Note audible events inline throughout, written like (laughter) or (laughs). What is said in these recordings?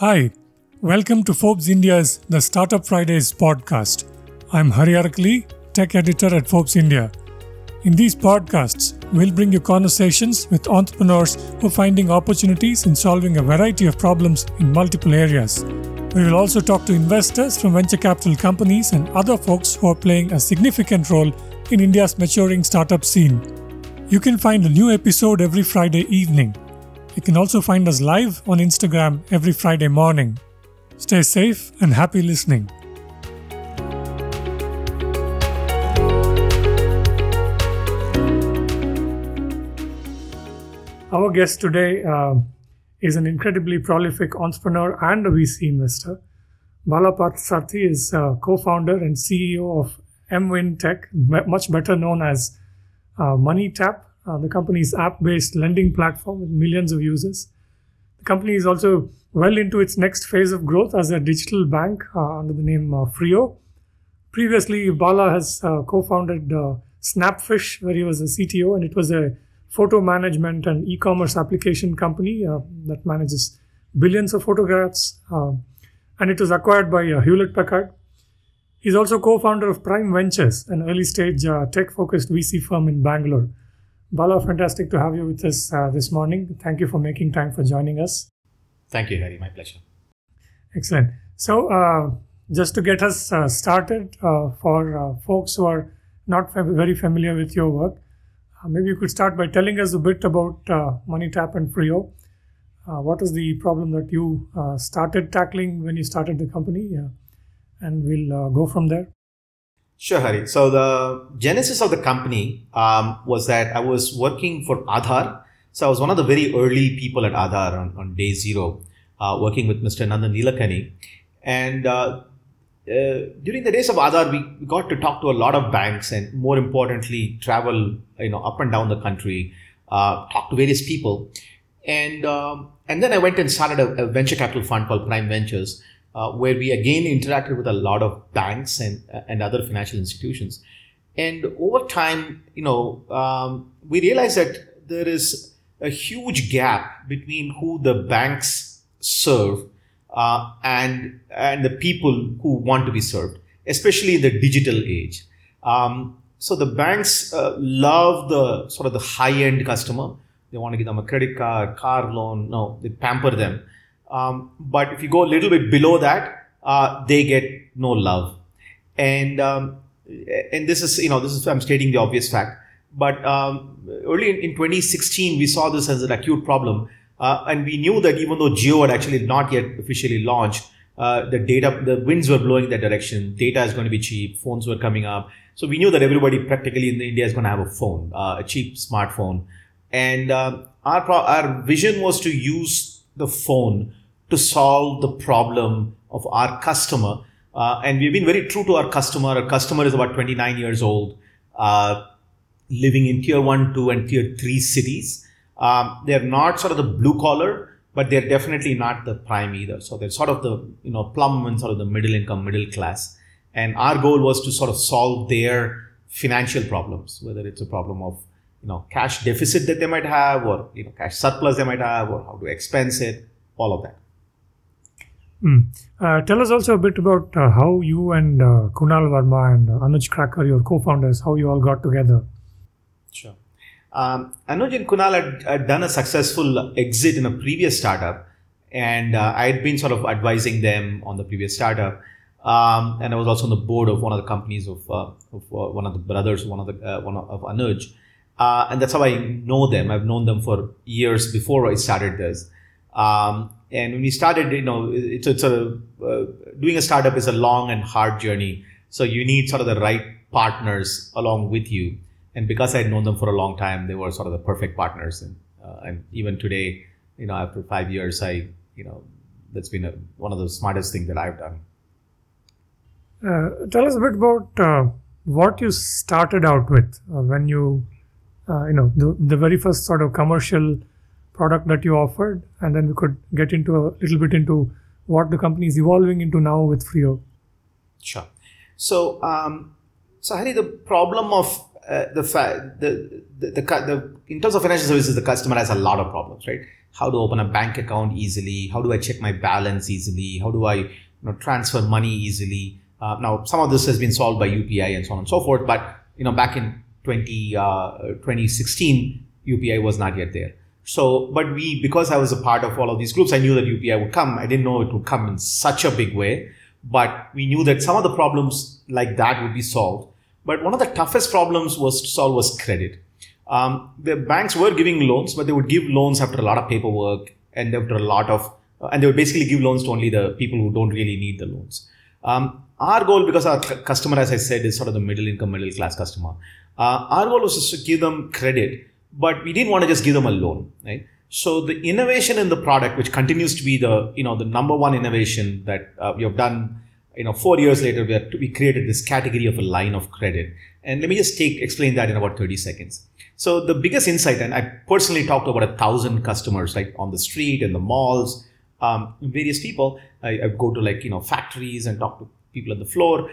Hi, welcome to Forbes India's The Startup Fridays podcast. I'm Hari Arakali, tech editor at Forbes India. In these podcasts, we'll bring you conversations with entrepreneurs who are finding opportunities in solving a variety of problems in multiple areas. We will also talk to investors from venture capital companies and other folks who are playing a significant role in India's maturing startup scene. You can find a new episode every Friday evening. You can also find us live on Instagram every Friday morning. Stay safe and happy listening. Our guest today uh, is an incredibly prolific entrepreneur and a VC investor. Bala Parthasarathy is uh, co-founder and CEO of MWYN Tech, much better known as uh, MoneyTap, uh, the company's app-based lending platform with millions of users. The company is also well into its next phase of growth as a digital bank uh, under the name uh, Freo. Previously, Bala has uh, co-founded uh, Snapfish, where he was a CTO, and it was a photo management and e-commerce application company uh, that manages billions of photographs. and it was acquired by Hewlett Packard. He's also co-founder of Prime Ventures, an early-stage tech-focused VC firm in Bangalore. Bala, fantastic to have you with us uh, this morning. Thank you for making time for joining us. Thank you, Hari. My pleasure. Excellent. So, uh, just to get us uh, started, uh, for uh, folks who are not very familiar with your work, uh, maybe you could start by telling us a bit about MoneyTap and Freo. what is the problem that you started tackling when you started the company? and we'll go from there. Sure, Hari. So the genesis of the company um, was that I was working for Aadhaar. So I was one of the very early people at Aadhaar on, on day zero, uh, working with Mr. Nandan Nilekani. And uh, uh, during the days of Aadhaar, we got to talk to a lot of banks and more importantly, travel you know up and down the country, uh, talk to various people. And, um, and then I went and started a, a venture capital fund called Prime Ventures uh, where we again interacted with a lot of banks and, and other financial institutions. And over time, you know, um, we realized that there is a huge gap between who the banks serve uh, and and the people who want to be served, especially in the digital age. Um, so the banks uh, love the sort of the high end customer. They want to give them a credit card, car loan. No, they pamper them. Um, but if you go a little bit below that, uh, they get no love. And um, and this is you know this is I'm stating the obvious fact. But um, early in, in, 2016, we saw this as an acute problem, uh, and we knew that even though Jio had actually not yet officially launched, uh, the data, the winds were blowing that direction. Data is going to be cheap. Phones were coming up. So we knew that everybody practically in India is going to have a phone, uh, a cheap smartphone. And um, our, pro- our vision was to use the phone to solve the problem of our customer. Uh, and we've been very true to our customer. Our customer is about 29 years old, uh, living in tier one, two, and tier three cities. Um, they're not sort of the blue collar, but they're definitely not the prime either. So they're sort of the you know plum and sort of the middle income, middle class. And our goal was to sort of solve their financial problems, whether it's a problem of you know cash deficit that they might have or you know cash surplus they might have or how to expense it all of that mm. uh, tell us also a bit about uh, how you and uh, kunal varma and anuj Kacker, your co-founders how you all got together sure um, anuj and kunal had, had, done a successful exit in a previous startup and uh, i had been sort of advising them on the previous startup um, and I was also on the board of one of the companies of, uh, of uh, one of the brothers, one of the one of, of Anuj. Uh, and that's how I know them. I've known them for years before I started this. Um, and when we started, you know, it's, it's a uh, doing a startup is a long and hard journey. So you need sort of the right partners along with you. And because I had known them for a long time, they were sort of the perfect partners. And, uh, and even today, you know, after five years, I, you know, that's been a, one of the smartest things that I've done. Uh, tell us a bit about uh, what you started out with uh, when you uh, you know the, the very first sort of commercial product that you offered and then we could get into a little bit into what the company is evolving into now with Freo. Sure. So, um, so Hari, the problem of uh, the, fa- the, the, the, the, in terms of financial services, the customer has a lot of problems, right? how to open a bank account easily, how do I check my balance easily, how do I you know, transfer money easily. Uh, now, some of this has been solved by UPI and so on and so forth, but you know, back in 20, uh, 2016, UPI was not yet there. So, but we, because I was a part of all of these groups, I knew that UPI would come. I didn't know it would come in such a big way, but we knew that some of the problems like that would be solved. But one of the toughest problems was to solve was credit. Um, the banks were giving loans, but they would give loans after a lot of paperwork and after a lot of, uh, and they would basically give loans to only the people who don't really need the loans. Um, our goal, because our customer, as I said, is sort of the middle income, middle class customer, uh, our goal was just to give them credit but we didn't want to just give them a loan, right? So the innovation in the product, which continues to be the you know the number one innovation that uh, we have done, you know, four years later, we, we created this category of a line of credit. And let me just take explain that in about 30 seconds. So the biggest insight, and I personally talked to about a thousand customers, like on the street, in the malls, um, various people. I, I go to like you know factories and talk to people on the floor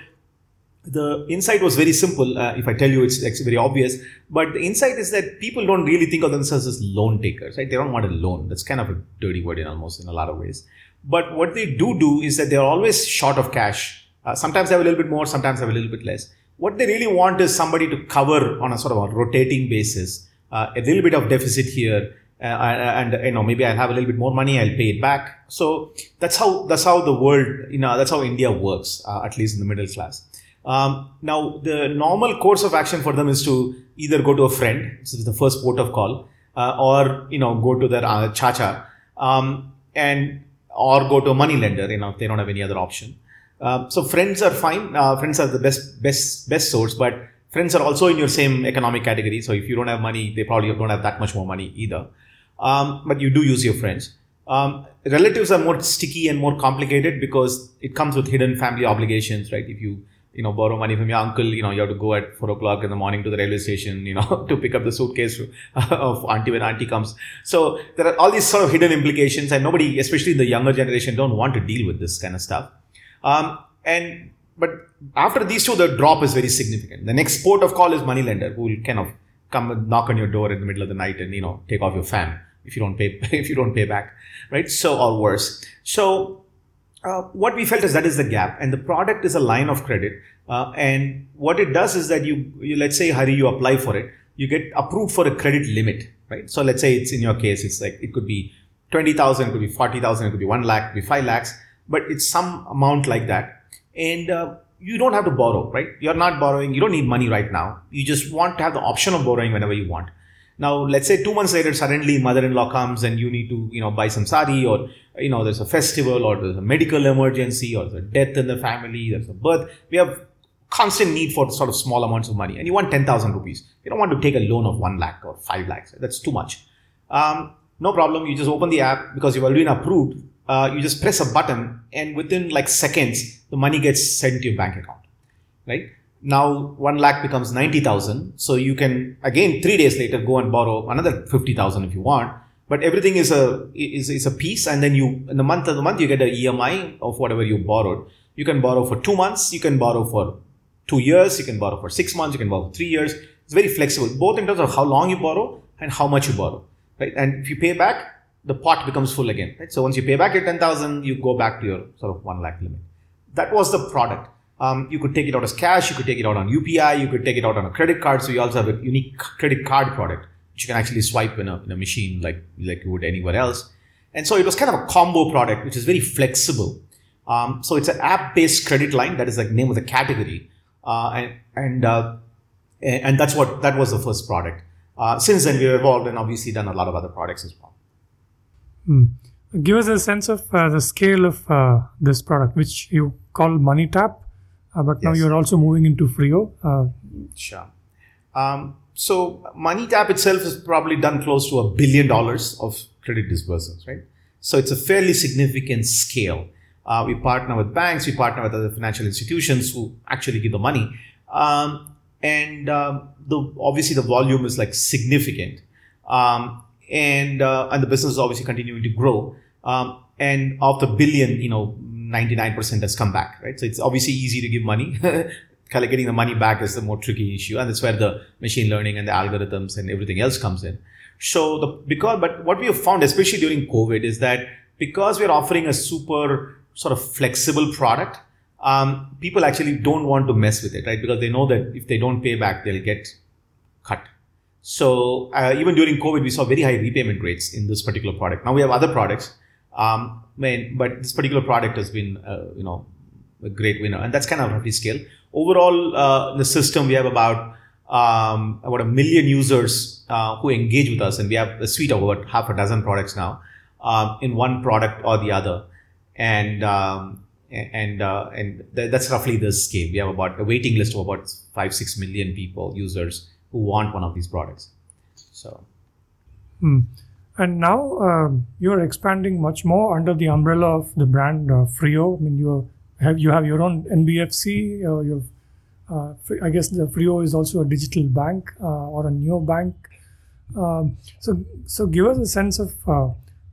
the insight was very simple. Uh, if I tell you, it's, very obvious. But the insight is that people don't really think of themselves as loan takers, right? They don't want a loan. That's kind of a dirty word in almost in a lot of ways. But what they do do is that they're always short of cash. Uh, sometimes they have a little bit more, sometimes they have a little bit less. What they really want is somebody to cover on a sort of a rotating basis, uh, a little bit of deficit here, and, and you know maybe I'll have a little bit more money, I'll pay it back. So that's how that's how the world, you know, that's how India works, uh, at least in the middle class. Um, now, the normal course of action for them is to either go to a friend, this is the first port of call, uh, or you know go to their uh, chacha, um, and or go to a money lender. You know, if they don't have any other option. Uh, so friends are fine. Uh, friends are the best best best source, but friends are also in your same economic category. So if you don't have money, they probably don't have that much more money either. Um, but you do use your friends. Um, relatives are more sticky and more complicated because it comes with hidden family obligations, right? If you you know, borrow money from your uncle, you know, you have to go at four o'clock in the morning to the railway station, you know, (laughs) to pick up the suitcase (laughs) of auntie when auntie comes. So there are all these sort of hidden implications and nobody, especially the younger generation, don't want to deal with this kind of stuff. Um, and, but after these two, the drop is very significant. The next port of call is money lender who will kind of come and knock on your door in the middle of the night and, you know, take off your fan if you don't pay, (laughs) if you don't pay back, right? So, or worse. So, uh, what we felt is that is the gap and the product is a line of credit uh, and what it does is that you, you let's say Hari you apply for it you get approved for a credit limit right so let's say it's in your case it's like it could be 20000 it could be 40000 it could be 1 lakh it could be 5 lakhs but it's some amount like that and uh, you don't have to borrow right you're not borrowing you don't need money right now you just want to have the option of borrowing whenever you want now, let's say two months later, suddenly mother-in-law comes and you need to, you know, buy some sari or, you know, there's a festival or there's a medical emergency or there's a death in the family, there's a birth. We have constant need for sort of small amounts of money and you want 10,000 rupees. You don't want to take a loan of 1 lakh or 5 lakhs. That's too much. Um, no problem. You just open the app because you've already been approved. Uh, you just press a button and within like seconds, the money gets sent to your bank account, right? now 1 lakh becomes 90,000. So you can again three days later go and borrow another 50,000 if you want. But everything is a is, is a piece, and then you in the month of the month you get a EMI of whatever you borrowed. You can borrow for two months, you can borrow for two years, you can borrow for six months, you can borrow for three years. It's very flexible, both in terms of how long you borrow and how much you borrow. Right? And if you pay back, the pot becomes full again. Right? So once you pay back your ten thousand, you go back to your sort of one lakh limit. That was the product. Um, you could take it out as cash, you could take it out on UPI, you could take it out on a credit card. So you also have a unique credit card product, which you can actually swipe in a, in a machine like, like you would anywhere else. And so it was kind of a combo product, which is very flexible. Um, so it's an app-based credit line. That is the name of the category. Uh, and, and, uh, and that's what, that was the first product. Uh, since then we've evolved and obviously done a lot of other products as well. Hmm. Give us a sense of uh, the scale of uh, this product, which you call MoneyTap uh, but yes. now you're also moving into Freo. Uh, sure. Um, so MoneyTap itself has probably done close to a billion dollars of credit disbursements, right? So it's a fairly significant scale. Uh, we partner with banks, we partner with other financial institutions who actually give the money. Um, and um, the obviously the volume is like significant. Um, and uh, and the business is obviously continuing to grow. Um, and of the billion, you know, 99% has come back, right? So it's obviously easy to give money. kind of Getting the money back is the more tricky issue. And that's where the machine learning and the algorithms and everything else comes in. So the because but what we have found, especially during COVID, is that because we're offering a super sort of flexible product, um, people actually don't want to mess with it, right? Because they know that if they don't pay back, they'll get cut. So uh, even during COVID, we saw very high repayment rates in this particular product. Now we have other products, um, but this particular product has been, uh, you know, a great winner, and that's kind of roughly scale. Overall, uh, the system, we have about um, about a million users uh, who engage with us, and we have a suite of about half a dozen products now um, in one product or the other, and um, and uh, and th- that's roughly the scale. We have about a waiting list of about five six million people users who want one of these products. So. Hmm. And now um, you're expanding much more under the umbrella of the brand uh, Freo. I mean, you have you have your own NBFC. Uh, you uh, I guess the Freo is also a digital bank uh, or a neo bank. Um, so, so give us a sense of uh,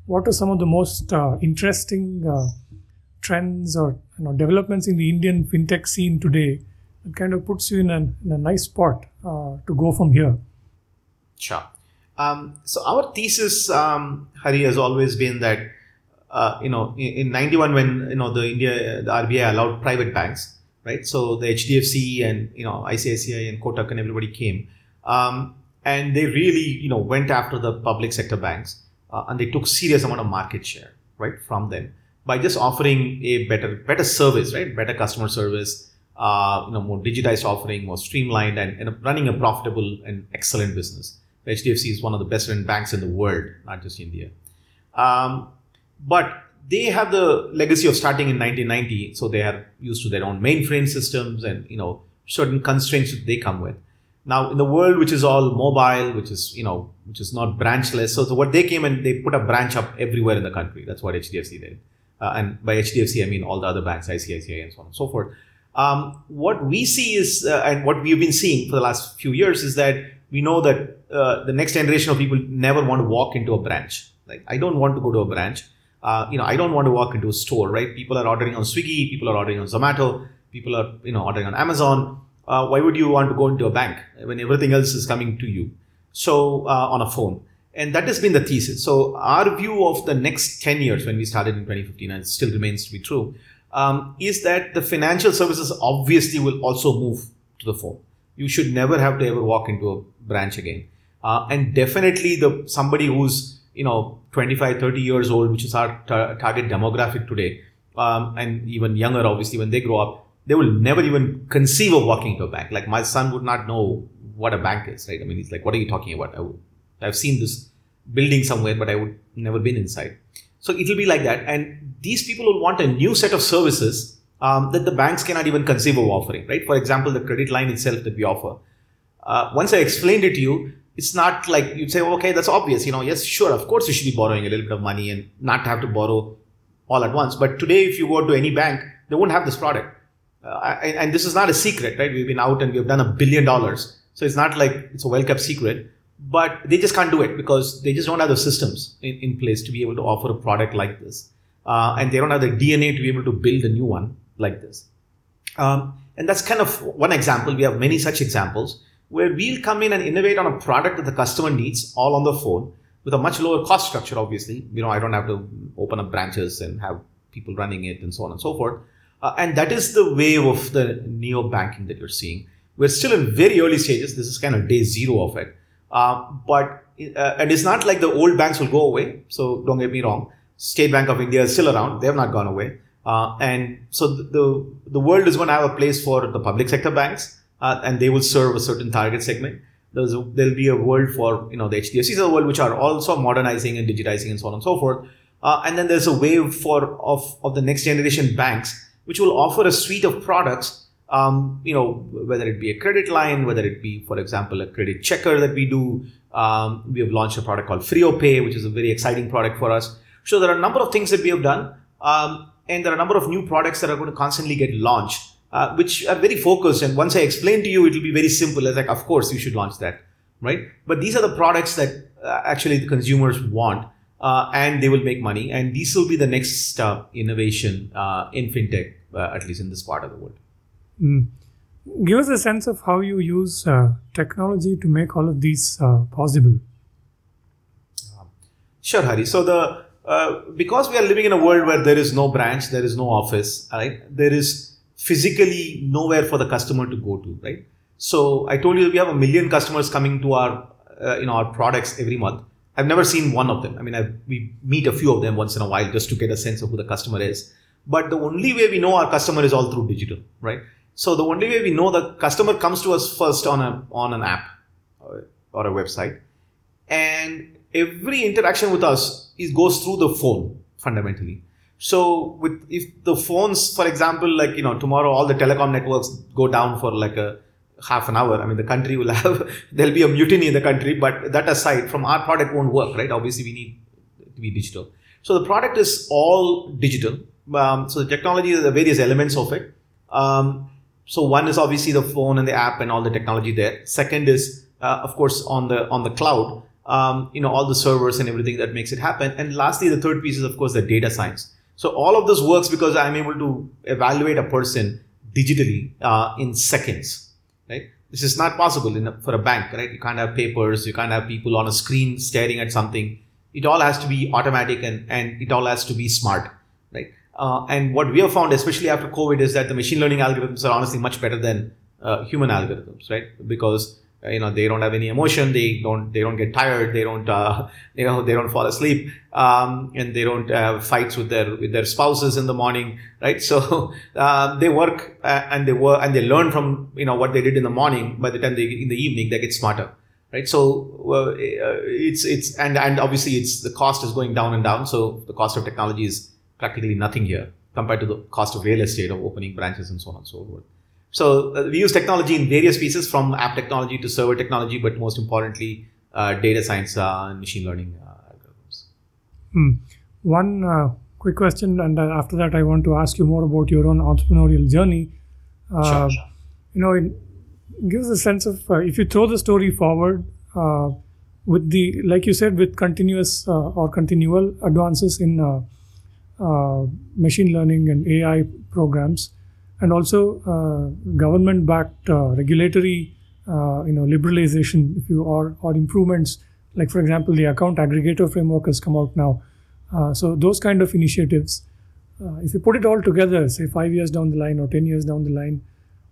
what are some of the most uh, interesting trends or you know, developments in the Indian fintech scene today. It kind of puts you in in a nice spot to go from here. Sure. Um, so our thesis, um, Hari, has always been that uh, you know in, in, 91 when you know the India the RBI allowed private banks, right? So the HDFC and you know ICICI and Kotak and everybody came, um, and they really you know went after the public sector banks uh, and they took serious amount of market share right from them by just offering a better better service, right? Better customer service. Uh, you know, more digitized offering, more streamlined, and, and running a profitable and excellent business. HDFC is one of the best run banks in the world, not just India. Um, but they have the legacy of starting in 1990, so they are used to their own mainframe systems and you know certain constraints that they come with. Now, in the world which is all mobile, which is you know which is not branchless, so, so what they came and they put a branch up everywhere in the country. That's what HDFC did, uh, and by HDFC I mean all the other banks, ICICI and so on and so forth. Um, what we see is, uh, and what we've been seeing for the last few years is that we know that uh, the next generation of people never want to walk into a branch. Like I don't want to go to a branch. Uh, you know, I don't want to walk into a store, right? People are ordering on Swiggy, people are ordering on Zomato, people are you know ordering on Amazon. Uh, why would you want to go into a bank when everything else is coming to you? So uh, on a phone, and that has been the thesis. So our view of the next ten years, when we started in 2015, and still remains to be true, um, is that the financial services obviously will also move to the phone. You should never have to ever walk into a branch again. Uh, and definitely the somebody who's you know 25 30 years old which is our tar- target demographic today um, and even younger obviously when they grow up they will never even conceive of walking to a bank. Like my son would not know what a bank is right? I mean he's like what are you talking about? I have seen this building somewhere but i would never been inside. So it will be like that. And these people will want a new set of services um, that the banks cannot even conceive of offering right for example the credit line itself that we offer uh, once i explained it to you it's not like you'd say, okay, that's obvious. You know, yes, sure, of course you should be borrowing a little bit of money and not have to borrow all at once. But today, if you go to any bank, they won't have this product. Uh, and, and, this is not a secret, right? We've been out and we've done a billion dollars. So it's not like it's a well kept secret, but they just can't do it because they just don't have the systems in, in place to be able to offer a product like this. Uh, and they don't have the DNA to be able to build a new one like this. Um, and that's kind of one example. We have many such examples where we'll come in and innovate on a product that the customer needs all on the phone with a much lower cost structure, obviously. You know, I don't have to open up branches and have people running it and so on and so forth. Uh, and that is the wave of the neo banking that you're seeing. We're still in very early stages. This is kind of day zero of it. Uh, but uh, and it's not like the old banks will go away. So don't get me wrong. State Bank of India is still around. They have not gone away. Uh, and so the, the, world is going to have a place for the public sector banks uh, and they will serve a certain target segment. There's there'll be a world for you know the HDFCs of the world which are also modernizing and digitizing and so on and so forth. Uh, and then there's a wave for of of the next generation banks which will offer a suite of products. Um, you know whether it be a credit line, whether it be, for example, a credit checker that we do. Um, we have launched a product called FreoPay, which is a very exciting product for us. So there are a number of things that we have done, um, and there are a number of new products that are going to constantly get launched uh, which are very focused. And once I explain to you, it will be very simple. It's like, of course, you should launch that, right? But these are the products that uh, actually the consumers want, uh, and they will make money. And these will be the next uh, innovation uh, in fintech, uh, at least in this part of the world. Mm. Give us a sense of how you use technology to make all of these possible. Sure, Hari. So the uh, because we are living in a world where there is no branch, there is no office, right? There is physically nowhere for the customer to go to, right? So I told you we have a million customers coming to our uh, you know our products every month. I've never seen one of them. I mean, I've, we meet a few of them once in a while just to get a sense of who the customer is. But the only way we know our customer is all through digital, right? So the only way we know the customer comes to us first on a on an app or, or a website, and every interaction with us is goes through the phone fundamentally. So with if the phones, for example, like you know tomorrow all the telecom networks go down for like a half an hour. I mean the country will (laughs) have there'll be a mutiny in the country. But that aside, from our product won't work, right? Obviously we need to be digital. So the product is all digital. Um, so the technology, the various elements of it. Um, so one is obviously the phone and the app and all the technology there. Second is uh, of course on the on the cloud um, you know all the servers and everything that makes it happen. And lastly the third piece is of course the data science. So all of this works because i'm able to evaluate a person digitally uh, in seconds right? This is not possible a, for a bank right? You can't have papers you can't have people on a screen staring at something. It all has to be automatic and, and it all has to be smart right? Uh, and what we have found especially after covid is that the machine learning algorithms are honestly much better than uh, human algorithms right? Because you know they don't have any emotion. They don't they don't get tired. They don't uh, (laughs) you know they don't fall asleep. Um, and they don't have fights with their with their spouses in the morning right? (laughs) So uh, they work uh, and they work and they learn from you know what they did in the morning. By the time they in the evening they get smarter right? So uh, it's it's and and obviously it's the cost is going down and down. So the cost of technology is practically nothing here compared to the cost of real estate of opening branches and so on and so forth so uh, we use technology in various pieces from app technology to server technology, but most importantly, uh, data science uh, and machine learning uh, algorithms. Hmm. One uh, quick question, and uh, after that, I want to ask you more about your own entrepreneurial journey. Sure, sure. You know, it gives a sense of if you throw the story forward with the, like you said, with continuous or continual advances in machine learning and AI programs and also uh, government-backed uh, regulatory, uh, you know, liberalization, if you or or improvements. Like for example, the account aggregator framework has come out now. so those kind of initiatives, if you put it all together, say five years down the line or ten years down the line,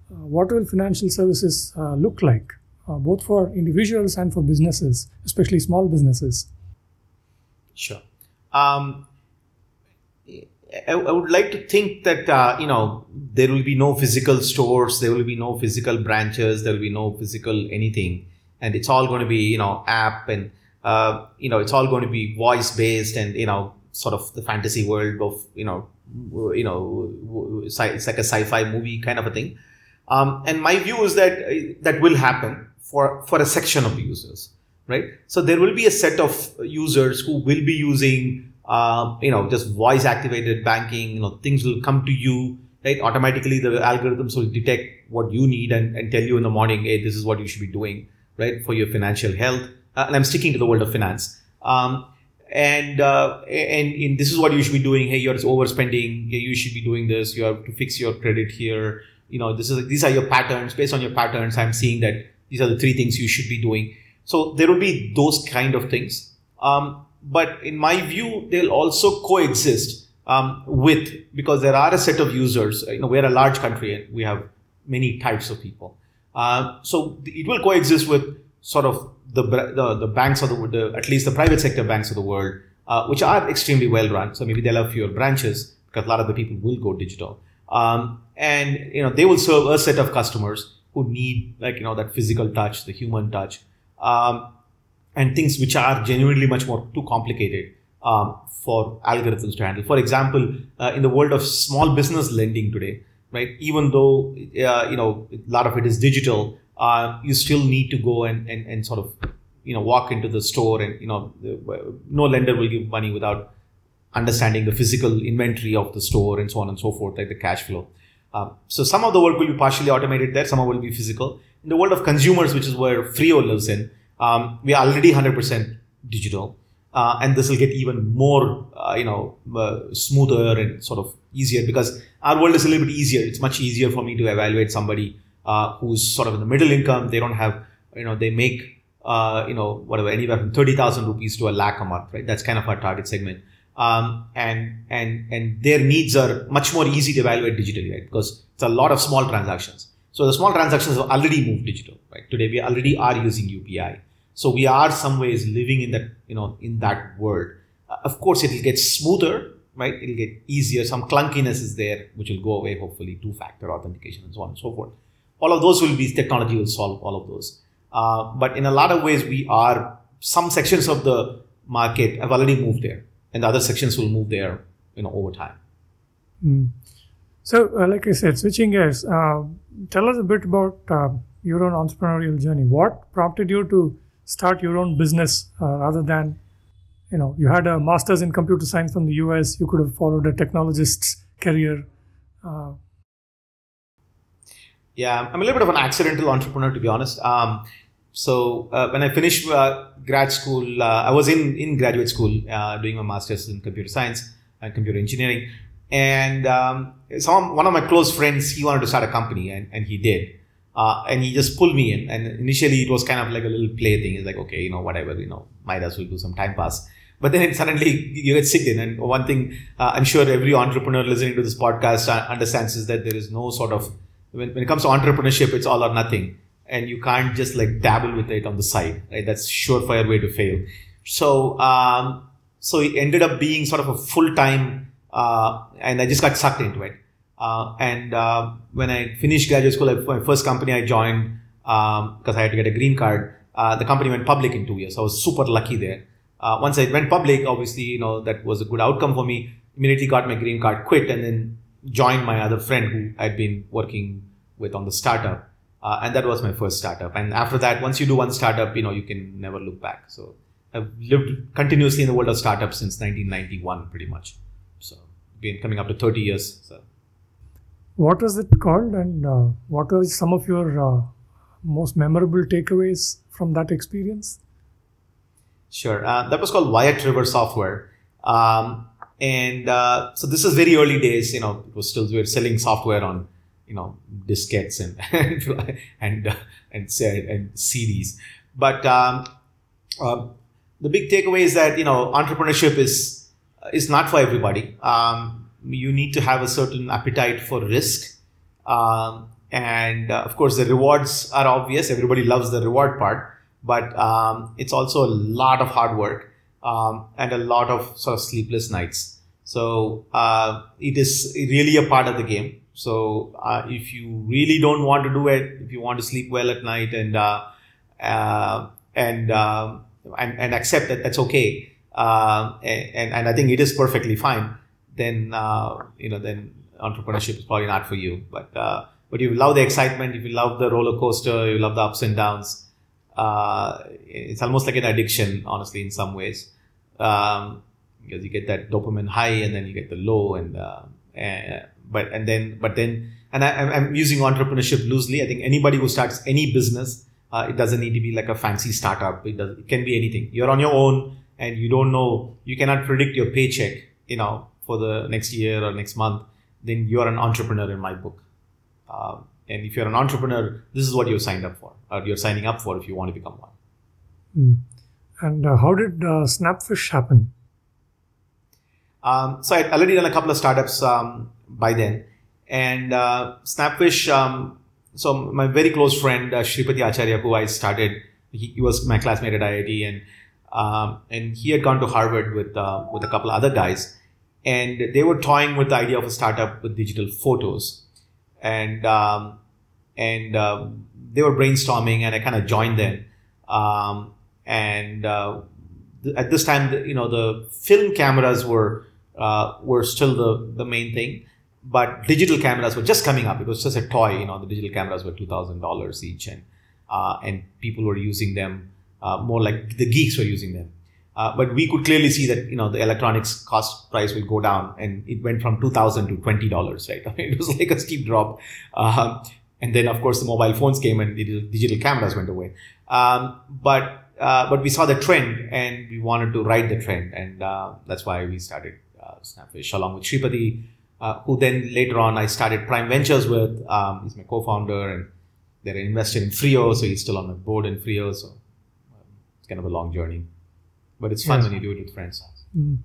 what will financial services look like, both for individuals and for businesses, especially small businesses? Sure. Um, I, would like to think that uh, you know there will be no physical stores, there will be no physical branches, there will be no physical anything, and it's all going to be you know app and uh, you know it's all going to be voice based and you know sort of the fantasy world of you know you know it's like a sci-fi movie kind of a thing. Um, and my view is that uh, that will happen for for a section of users, right? So there will be a set of users who will be using uh, you know, just voice activated banking, you know, things will come to you, right? Automatically, the algorithms will detect what you need and, and tell you in the morning, hey, this is what you should be doing, right, for your financial health. Uh, and I'm sticking to the world of finance. Um, and, uh, and and this is what you should be doing. Hey, you're overspending. You should be doing this. You have to fix your credit here. You know, this is these are your patterns. Based on your patterns, I'm seeing that these are the three things you should be doing. So there will be those kind of things. Um, but in my view, they'll also coexist um, with because there are a set of users. You know, we're a large country and we have many types of people. Uh, so it will coexist with sort of the the, the banks of the, the, at least the private sector banks of the world, uh, which are extremely well run. So maybe they'll have fewer branches because a lot of the people will go digital, um, and you know they will serve a set of customers who need like you know that physical touch, the human touch. Um, and things which are genuinely much more too complicated um, for algorithms to handle. For example, uh, in the world of small business lending today, right? Even though uh, you know a lot of it is digital, uh, you still need to go and, and, and sort of you know walk into the store and you know no lender will give money without understanding the physical inventory of the store and so on and so forth, like the cash flow. Um, so some of the work will be partially automated there, some of it will be physical. In the world of consumers, which is where Freo lives in, um, we are already 100% digital. Uh, and this will get even more, uh, you know, uh, smoother and sort of easier because our world is a little bit easier. It's much easier for me to evaluate somebody uh, who's sort of in the middle income. They don't have, you know, they make uh, you know, whatever, anywhere from 30,000 rupees to a lakh a month, right? That's kind of our target segment. Um, and, and, and their needs are much more easy to evaluate digitally, right? Because it's a lot of small transactions. So the small transactions have already moved digital, right? Today we already are using UPI. So we are some ways living in that, you know, in that world. Uh, of course, it'll get smoother, right? It'll get easier. Some clunkiness is there, which will go away, hopefully, two-factor authentication and so on and so forth. All of those will be, technology will solve all of those. Uh, but in a lot of ways, we are, some sections of the market have already moved there and the other sections will move there, you know, over time. Mm. So, uh, like I said, switching gears, uh, tell us a bit about uh, your own entrepreneurial journey. What prompted you to start your own business uh, rather than, you know, you had a master's in computer science from the US, you could have followed a technologist's career. Uh, yeah, I'm a little bit of an accidental entrepreneur, to be honest. Um, so uh, when I finished uh, grad school, uh, I was in in graduate school uh, doing my master's in computer science and computer engineering, and um, some one of my close friends he wanted to start a company, and, and he did. Uh, and he just pulled me in. And initially, it was kind of like a little play thing. It's like, okay, you know, whatever, you know, might as well do some time pass. But then (laughs) suddenly you get sick in. And one thing uh, I'm sure every entrepreneur listening to this podcast understands is that there is no sort of when, when it comes to entrepreneurship, it's all or nothing. And you can't just like dabble with it on the side, right? That's surefire way to fail. So, um, so it ended up being sort of a full time, uh, and I just got sucked into it. Uh, and uh, when I finished graduate school, my first company I joined because um, I had to get a green card. Uh, the company went public in two years. I was super lucky there. Uh, once I went public, obviously, you know that was a good outcome for me. Immediately got my green card, quit, and then joined my other friend who I'd been working with on the startup. Uh, and that was my first startup. And after that, once you do one startup, you know, you can never look back. So I've lived continuously in the world of startups since 1991, pretty much. So been coming up to 30 years. So. What was it called, and uh, what were some of your uh, most memorable takeaways from that experience? Sure. Uh, that was called Wyatt River Software. Um, and uh, so this is very early days. You know, it was still we were selling software on you know diskettes (laughs) and and uh, and, and CDs. But um, uh, the big takeaway is that you know entrepreneurship is is not for everybody. Um, you need to have a certain appetite for risk, um, and uh, of course the rewards are obvious. Everybody loves the reward part, but um, it's also a lot of hard work um, and a lot of sort of sleepless nights. So uh, it is really a part of the game. So uh, if you really don't want to do it, if you want to sleep well at night and uh, uh and, uh, and, and accept that that's okay, uh, and and I think it is perfectly fine, then you know then entrepreneurship is probably not for you. But but you love the excitement, you love the roller coaster, you love the ups and downs. it's almost like an addiction, honestly, in some ways. Um, because you get that dopamine high and then you get the low and, uh, and but and then but then and I, am using entrepreneurship loosely. I think anybody who starts any business, uh, it doesn't need to be like a fancy startup. It does it can be anything. You're on your own and you don't know you cannot predict your paycheck. You know for the next year or next month. Then you are an entrepreneur in my book. Um, and if you're an entrepreneur, this is what you're signed up for, or you're signing up for if you want to become one. Mm. And uh, how did uh, Snapfish happen? Um, so I'd already done a couple of startups um, by then, and uh, Snapfish. Um, so my very close friend uh, Shripati Acharya, who I started, he, he, was my classmate at IIT, and um, and he had gone to Harvard with uh, with a couple other guys, and they were toying with the idea of a startup with digital photos, and um, and um, they were brainstorming, and I kind of joined them, um, and uh, at this time, you know, the film cameras were uh, were still the, the main thing. But digital cameras were just coming up. It was just a toy. You know, the digital cameras were two thousand dollars each, and uh, and people were using them uh, more like the geeks were using them. Uh, but we could clearly see that you know the electronics cost price will go down, and it went from two thousand to twenty dollars. Right, (laughs) I mean, it was like a steep drop. Um, and then of course the mobile phones came and digital cameras went away. Um, but uh, but we saw the trend and we wanted to ride the trend, and uh, that's why we started Snapfish along with Shripati, uh, who then later on I started Prime Ventures with. Um, he's my co-founder and they're invested in Freo, so he's still on the board in Freo. So it's kind of a long journey, but it's fun Yes. when you do it with friends. Mm.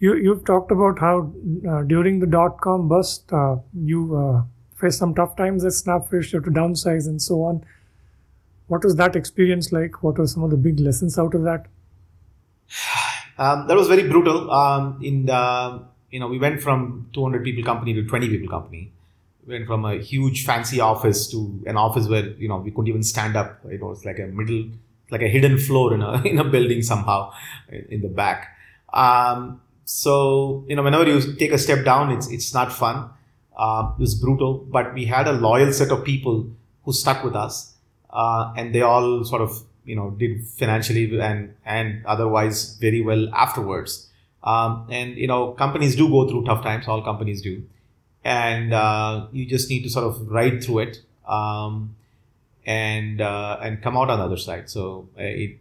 You you've talked about how uh, during the dot com bust uh, you uh, faced some tough times at Snapfish, you had to downsize and so on. What was that experience like? What were some of the big lessons out of that? Um, that was very brutal. Um, in the, you know, we went from 200 people company to 20 people company. We went from a huge fancy office to an office where you know we couldn't even stand up. It was like a middle, like a hidden floor in a (laughs) in a building somehow in the back. Um, so you know, whenever you take a step down, it's it's not fun. Uh, it was brutal, but we had a loyal set of people who stuck with us, uh, and they all sort of you know did financially and and otherwise very well afterwards. Um, and you know, companies do go through tough times. All companies do, and uh, you just need to sort of ride through it um, and uh, and come out on the other side. So uh, it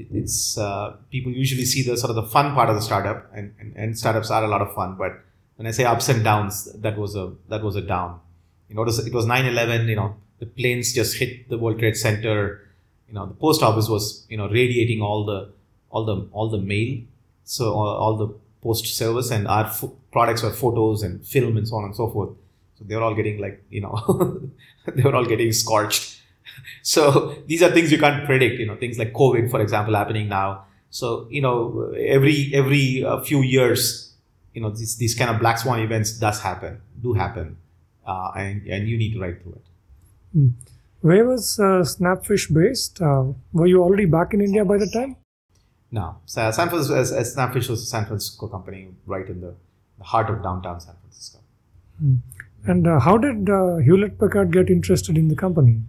it- it's uh, people usually see the sort of the fun part of the startup, and, and, and startups are a lot of fun. But when I say ups and downs, that was a that was a down. You notice it was 9/11. You know, the planes just hit the World Trade Center. You know, the post office was you know radiating all the all the all the mail, so all, all the post service, and our fo- products were photos and film and so on and so forth. So they were all getting like you know (laughs) they were all getting scorched. (laughs) So these are things you can't predict. You know, things like COVID, for example, happening now. So you know, every every uh, few years, you know, these these kind of black swan events does happen, do happen, uh, and and you need to ride through it. Where was uh, Snapfish based? Uh, were you already back in India by the time? No, Sa- San Francisco, as, as Snapfish was a San Francisco company, right in the, the heart of downtown San Francisco. And uh, how did uh, Hewlett Packard get interested in the company?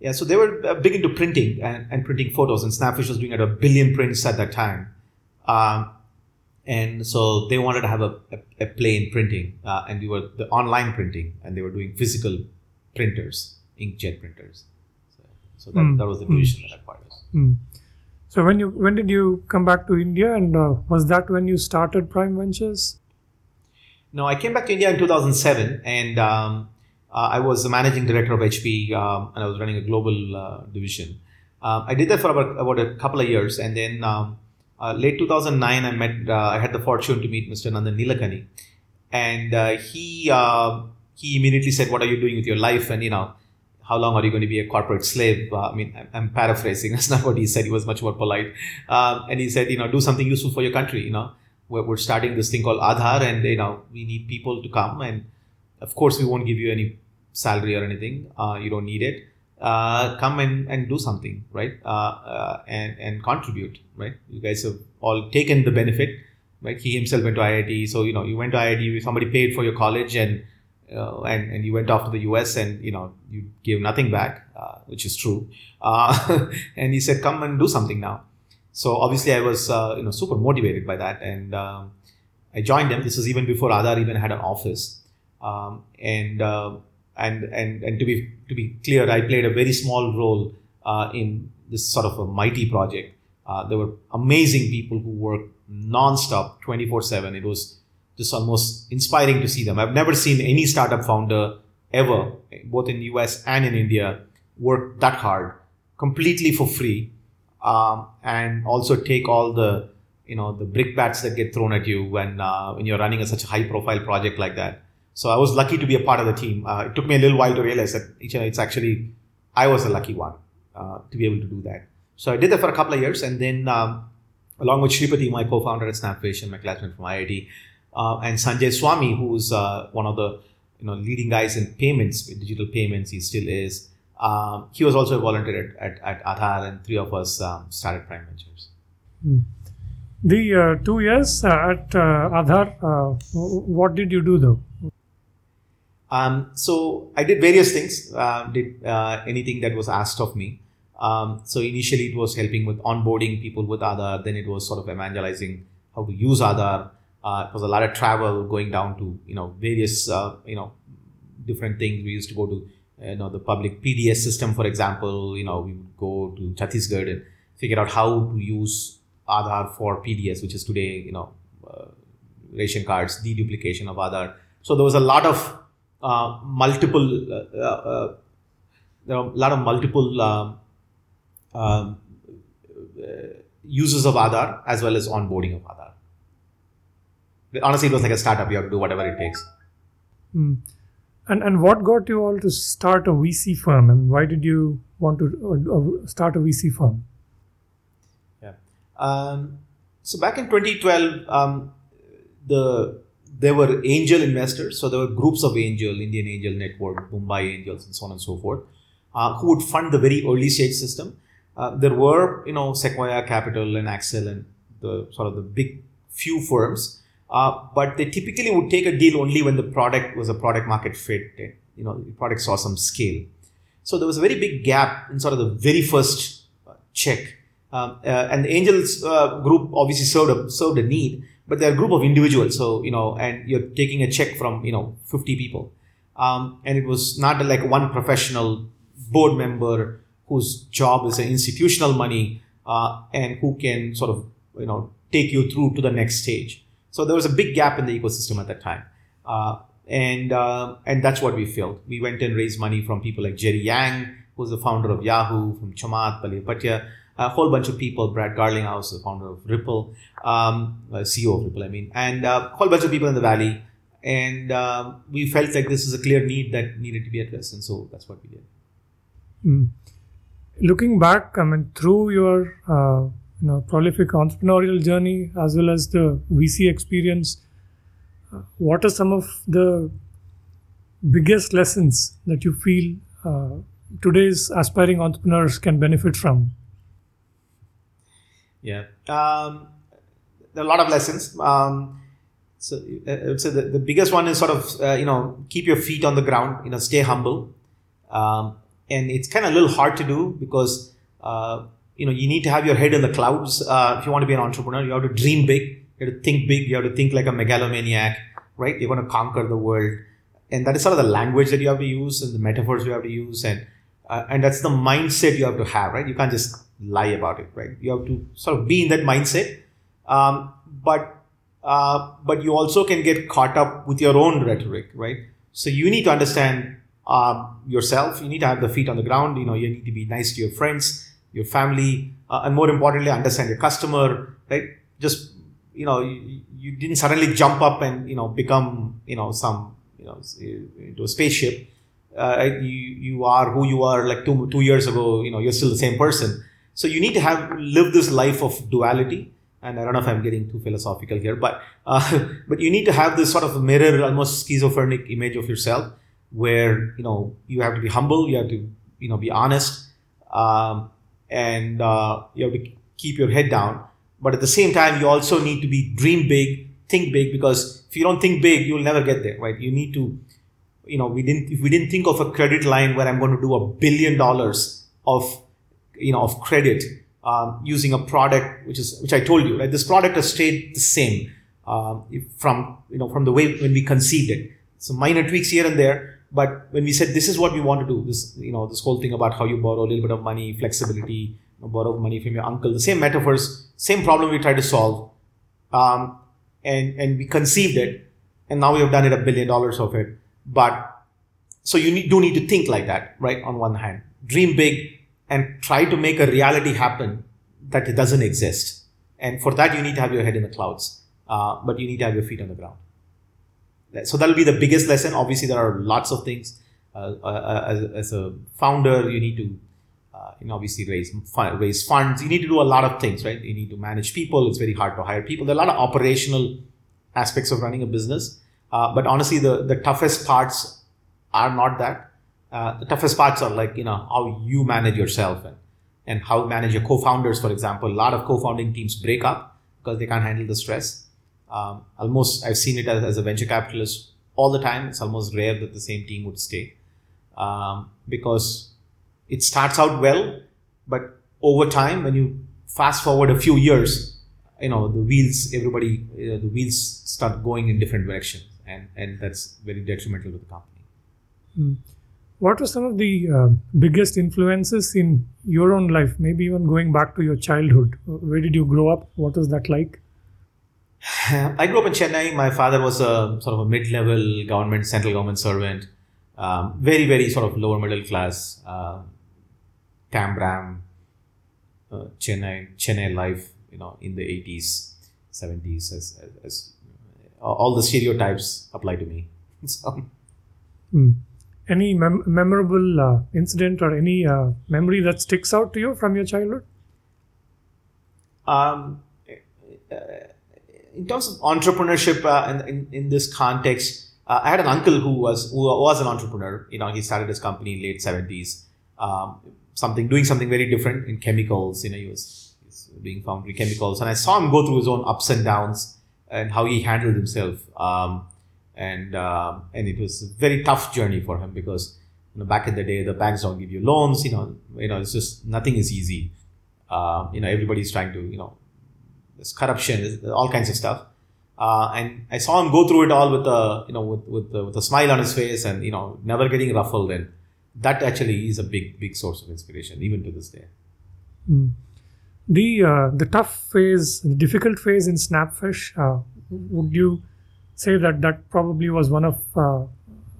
Yeah, so they were uh, big into printing and, and printing photos, and Snapfish was doing at a billion prints at that time. Um, and so they wanted to have a, a, a play in printing, uh, and we were the online printing, and they were doing physical printers, inkjet printers. So, so that, Mm, that was the mm. division that acquired us. Hmm. So when you when did you come back to India, and uh, was that when you started Prime Ventures? No, I came back to India in 2007, and um, I was the managing director of HP, um, and I was running a global uh, division. Um, I did that for about, about a couple of years, and then um, uh, late 2009, I met. Uh, I had the fortune to meet Mr. Nandan Nilekani, and uh, he uh, he immediately said, "What are you doing with your life?" And you know, how long are you going to be a corporate slave? Uh, I mean, I'm, I'm paraphrasing. (laughs) That's not what he said. He was much more polite, um, and he said, "You know, do something useful for your country." You know we're, we're starting this thing called Aadhaar, and you know we need people to come, and of course we won't give you any salary or anything. Uh, you don't need it. Uh, come and, and do something, right? Uh, uh, and and contribute, right? You guys have all taken the benefit, right? He himself went to IIT, so you know you went to IIT. Somebody paid for your college, and uh, and and you went off to the US, and you know you gave nothing back, uh, which is true. (laughs) And he said, come and do something now. So obviously, I was you know super motivated by that, and um, I joined them. This was even before Aadhaar even had an office, um, and uh, and and and to be to be clear, I played a very small role uh, in this sort of a mighty project. Uh, there were amazing people who worked non-stop, twenty four seven. It was just almost inspiring to see them. I've never seen any startup founder ever, both in the US and in India, work that hard, completely for free um, and also take all the you know the brickbats that get thrown at you when uh, when you're running a, such a high profile project like that. So I was lucky to be a part of the team. Uh, it took me a little while to realize that you know, it's actually I was a lucky one uh, to be able to do that. So I did that for a couple of years, and then um, along with Shripati, my co-founder at Snapfish and my classmate from IIT, uh, and Sanjay Swami, who's uh, one of the you know leading guys in payments, digital payments, he still is. Um, he was also a volunteer at, at, at and three of us um, started Prime Ventures. The uh, two years uh, at uh, Aadhaar, uh, what did you do though? Um, so I did various things, uh, did uh, anything that was asked of me. Um, so initially it was helping with onboarding people with Aadhaar. Then it was sort of evangelizing how to use Aadhaar. Uh, it was a lot of travel going down to you know various uh, you know different things. We used to go to you know the public PDS system, for example. You know we would go to Chhattisgarh and figure out how to use Aadhaar for PDS, which is today you know uh, ration cards, deduplication of Aadhaar. So there was a lot of uh, multiple there are a lot of multiple um, um, users of Aadhaar as well as onboarding of Aadhaar. Honestly, it was like a startup. You have to do whatever it takes. Mm. And and what got you all to start a VC firm, and why did you want to uh, uh, start a VC firm? Yeah. Um, so back in 2012, um, the there were angel investors. So there were groups of angel, Indian Angel Network, Mumbai Angels, and so on and so forth, uh, who would fund the very early stage system. Uh, there were, you know, Sequoia Capital and Accel and the sort of the big few firms, uh, but they typically would take a deal only when the product was a product market fit. You know, the product saw some scale. So there was a very big gap in sort of the very first uh, check. Um, uh, and the angels uh, group obviously served a, served a need, but they're a group of individuals. So, you know, and you're taking a check from, you know, 50 people. Um, and it was not like one professional board member whose job is institutional money uh, and who can sort of, you know, take you through to the next stage. So there was a big gap in the ecosystem at that time. Uh, and, uh, and that's what we filled. We went and raised money from people like Jerry Yang, who's the founder of Yahoo, from Chamath, Bali Bhatia, a whole bunch of people, Brad Garlinghouse, the founder of Ripple, um, uh, CEO of Ripple, I mean, and a whole bunch of people in the Valley. And um, we felt like this is a clear need that needed to be addressed. And so that's what we did. Mm. Looking back, I mean, through your uh, you know, prolific entrepreneurial journey as well as the VC experience, uh, what are some of the biggest lessons that you feel uh, today's aspiring entrepreneurs can benefit from? Yeah. Um, there are a lot of lessons. Um, so uh, I would say the, the biggest one is sort of, uh, you know, keep your feet on the ground, you know, stay humble. Um, and it's kind of a little hard to do because, uh, you know, you need to have your head in the clouds. Uh, if you want to be an entrepreneur, you have to dream big. You have to think big. You have to think like a megalomaniac, right? You're going to conquer the world. And that is sort of the language that you have to use and the metaphors you have to use. And, uh, and that's the mindset you have to have, right? You can't just lie about it, right? You have to sort of be in that mindset. Um, but uh, but you also can get caught up with your own rhetoric, right? So you need to understand uh, yourself. You need to have the feet on the ground. You know, you need to be nice to your friends, your family, uh, and more importantly, understand your customer, right? Just you know, you, you, didn't suddenly jump up and you know become you know some you know into a spaceship. Uh, you you are who you are like two two years ago. You know, you're still the same person. So you need to have live this life of duality. And I don't know if I'm getting too philosophical here, but uh, (laughs) but you need to have this sort of mirror, almost schizophrenic image of yourself, where you know you have to be humble, you have to you know be honest, um, and uh, you have to keep your head down. But at the same time, you also need to be dream big, think big, because if you don't think big, you'll never get there, right? You need to, you know, we didn't if we didn't think of a credit line where I'm going to do a billion dollars of you know of credit um, using a product which is which I told you right? This product has stayed the same um, from you know from the way when we conceived it. Some minor tweaks here and there but when we said this is what we want to do this you know this whole thing about how you borrow a little bit of money flexibility you know, borrow money from your uncle the same metaphors same problem we tried to solve um, and and we conceived it and now we have done it a billion dollars of it. But so you need, do need to think like that right on one hand. Dream big and try to make a reality happen that doesn't exist. And for that, you need to have your head in the clouds, uh, but you need to have your feet on the ground. So that'll be the biggest lesson. Obviously, there are lots of things. Uh, uh, as, as, a founder, you need to, uh, you know, obviously raise raise funds. You need to do a lot of things, right? You need to manage people. It's very hard to hire people. There are a lot of operational aspects of running a business. Uh, but honestly, the the toughest parts are not that uh, the toughest parts are like you know how you manage yourself and and how you manage your co-founders for example. A lot of co-founding teams break up because they can't handle the stress. Um, almost i've seen it as, as, a venture capitalist all the time. It's almost rare that the same team would stay. Um, because it starts out well but over time when you fast forward a few years you know the wheels everybody uh, the wheels start going in different directions. And and that's very detrimental to the company. Mm what were some of the uh, biggest influences in your own life maybe even going back to your childhood? Where did you grow up? What was that like? (laughs) I grew up in chennai. My father was a sort of a mid-level government central government servant. Um, very very sort of lower middle class uh, tambram uh, Chennai Chennai life, you know, in the eighties, seventies, as, as, as all the stereotypes apply to me. (laughs) so, Hmm. Any mem- memorable uh, incident or any uh, memory that sticks out to you from your childhood? um, uh, in terms of entrepreneurship uh, in, in, this context, uh, I had an uncle who was who was an entrepreneur. You know, he started his company in late seventies. Um, something doing something very different in chemicals. You know, he was, he was doing foundry chemicals, and I saw him go through his own ups and downs and how he handled himself. Um, and uh, and it was a very tough journey for him because you know back in the day the banks don't give you loans. You know, you know it's just nothing is easy. Uh, you know, everybody's trying to you know there's corruption, there's all kinds of stuff. Uh, and I saw him go through it all with a you know with with, with a smile on his face and you know never getting ruffled and that actually is a big big source of inspiration even to this day. Hmm. The uh, the tough phase, the difficult phase in Snapfish, uh, would you say that that probably was one of uh,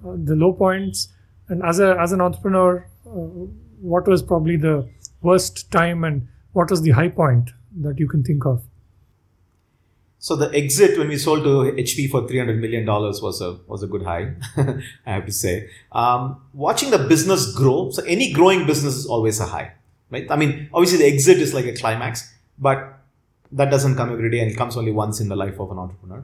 the low points? And as a as an entrepreneur, uh, what was probably the worst time, and what was the high point that you can think of? So the exit when we sold to HP for three hundred million dollars was a was a good high, (laughs) I have to say. Um, watching the business grow, so any growing business is always a high, right? I mean, obviously the exit is like a climax, but that doesn't come every day and it comes only once in the life of an entrepreneur.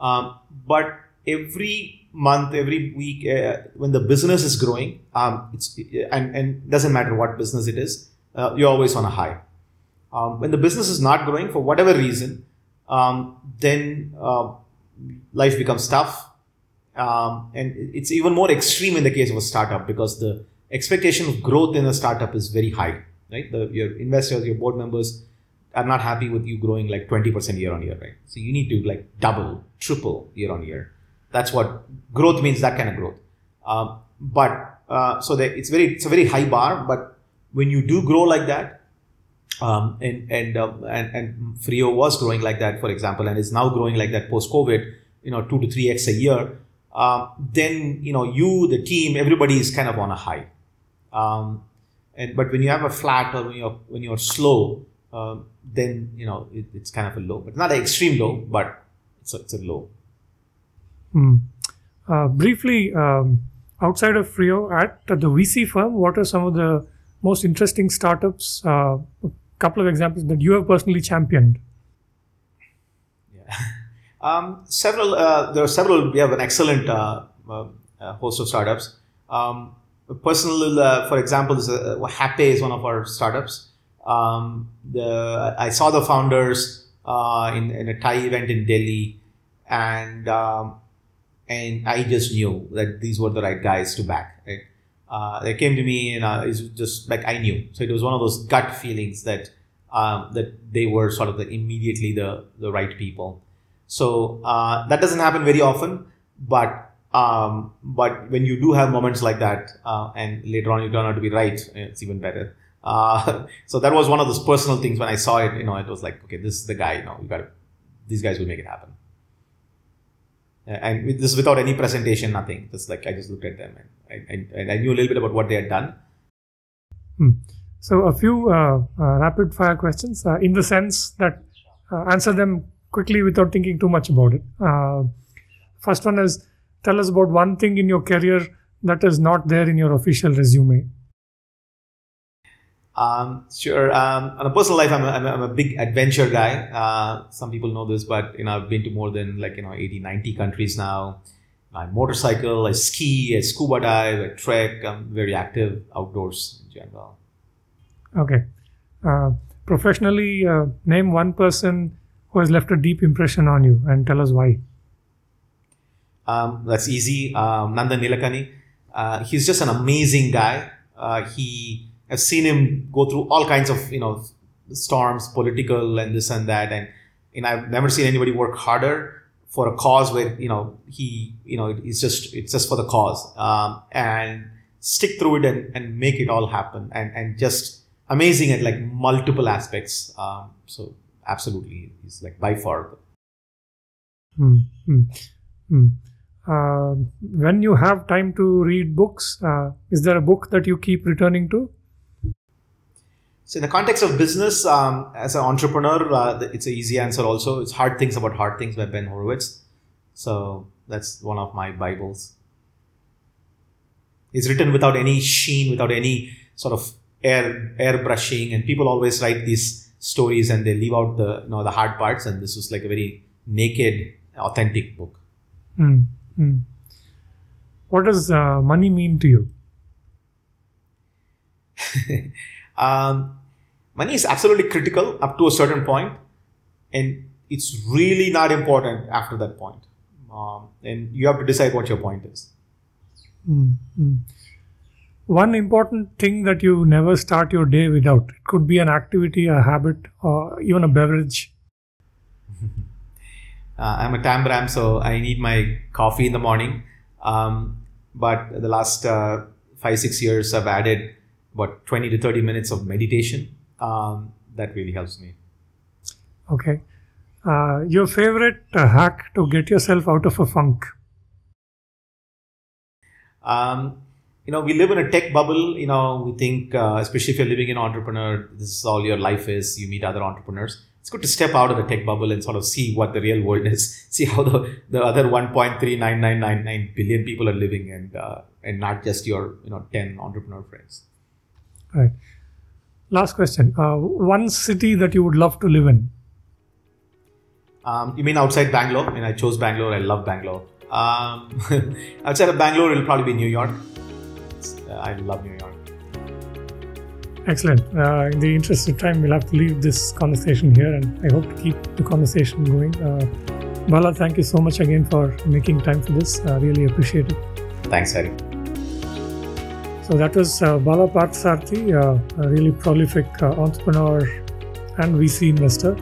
Um, but every month, every week, uh, when the business is growing, um, it's and and doesn't matter what business it is, uh, you're always on a high. Um, when the business is not growing for whatever reason um, then uh, life becomes tough. Um, and it's even more extreme in the case of a startup because the expectation of growth in a startup is very high, right? The, your investors, your board members are not happy with you growing like 20% year on year, right? So you need to like double, triple year on year. That's what growth means, that kind of growth. Um, but uh, so that it's very, it's a very high bar, but when you do grow like that, um, and and, uh, and and Freo was growing like that, for example, and is now growing like that post COVID. You know, two to three x a year. Uh, then you know you, the team, everybody is kind of on a high. Um, and but when you have a flat or when you're when you're slow, um, then you know it, it's kind of a low, but not an extreme low, but it's a, it's a low. Hmm. Uh, briefly, um, outside of Freo, at the VC firm, what are some of the most interesting startups uh, couple of examples that you have personally championed. Yeah. (laughs) Um, several, uh, there are several, we have an excellent uh, uh, uh host of startups. Um, personal, uh, for example, is uh, Happy is one of our startups. Um, the, I saw the founders in, in a TiE event in Delhi and um, and I just knew that these were the right guys to back. Right? uh, they came to me and uh, it's just like I knew. So it was one of those gut feelings that um, that they were sort of the immediately the the right people. So uh, that doesn't happen very often, but um, but when you do have moments like that, uh, and later on you turn out to be right, it's even better. Uh, (laughs) so that was one of those personal things when I saw it. You know, it was like, okay, this is the guy. You know, we got these guys will make it happen and this without any presentation, nothing. Just like I just looked at them and I, and I knew a little bit about what they had done. Hmm. So a few uh, uh, rapid fire questions uh, in the sense that uh, answer them quickly without thinking too much about it. Uh, first one is tell us about one thing in your career that is not there in your official resume. Um, sure. Um, on a personal life, I'm a, I'm, a, I'm a big adventure guy. Uh, some people know this, but you know, I've been to more than like you know 80, 90 countries now. I motorcycle, I ski, I scuba dive, I trek. I'm very active outdoors in general. Okay. Uh, professionally, uh, name one person who has left a deep impression on you and tell us why. Um, that's easy. Um, Nandan Nilekani. Uh, he's just an amazing guy. Uh, he I've seen him go through all kinds of you know storms, political and this and that, and know I've never seen anybody work harder for a cause where you know he you know it's just it's just for the cause um, and stick through it and, and make it all happen and and just amazing at like multiple aspects. Um, so absolutely, he's like by far. Mm, mm, mm. Uh, when you have time to read books, uh, is there a book that you keep returning to? So, in the context of business, um, as an entrepreneur, uh, it's an easy answer also. It's Hard Things About Hard Things by Ben Horowitz. So, that's one of my Bibles. It's written without any sheen, without any sort of air airbrushing, and people always write these stories and they leave out the you know the hard parts. And this was like a very naked, authentic book. Mm, mm. What does uh, money mean to you? (laughs) um, money is absolutely critical up to a certain point, and it's really not important after that point. Um, and you have to decide what your point is. Mm-hmm. One important thing that you never start your day without. It could be an activity, a habit, or even a beverage. (laughs) uh, I'm a Tambram, so I need my coffee in the morning. Um, but the last uh, five, six years, I've added about 20 to 30 minutes of meditation. Um, that really helps me. Okay. Uh, your favorite uh, hack to get yourself out of a funk? Um, you know, we live in a tech bubble. You know, we think, uh, especially if you're living in entrepreneur, this is all your life is. You meet other entrepreneurs. It's good to step out of the tech bubble and sort of see what the real world is. (laughs) See how the, the other 1.39999 billion people are living, and uh, and not just your you know 10 entrepreneur friends. Right. Last question. Uh, one city that you would love to live in? Um, you mean outside Bangalore? I mean, I chose Bangalore. I love Bangalore. Um, (laughs) outside of Bangalore, it'll probably be New York. Uh, I love New York. Excellent. Uh, in the interest of time, we'll have to leave this conversation here, and I hope to keep the conversation going. Uh, Bala, thank you so much again for making time for this. I really appreciate it. Thanks, Hari. So that was uh, Bala uh, a really prolific uh, entrepreneur and VC investor.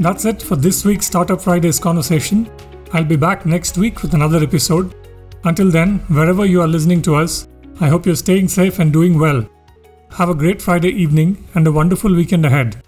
That's it for this week's Startup Fridays conversation. I'll be back next week with another episode. Until then, wherever you are listening to us, I hope you're staying safe and doing well. Have a great Friday evening and a wonderful weekend ahead.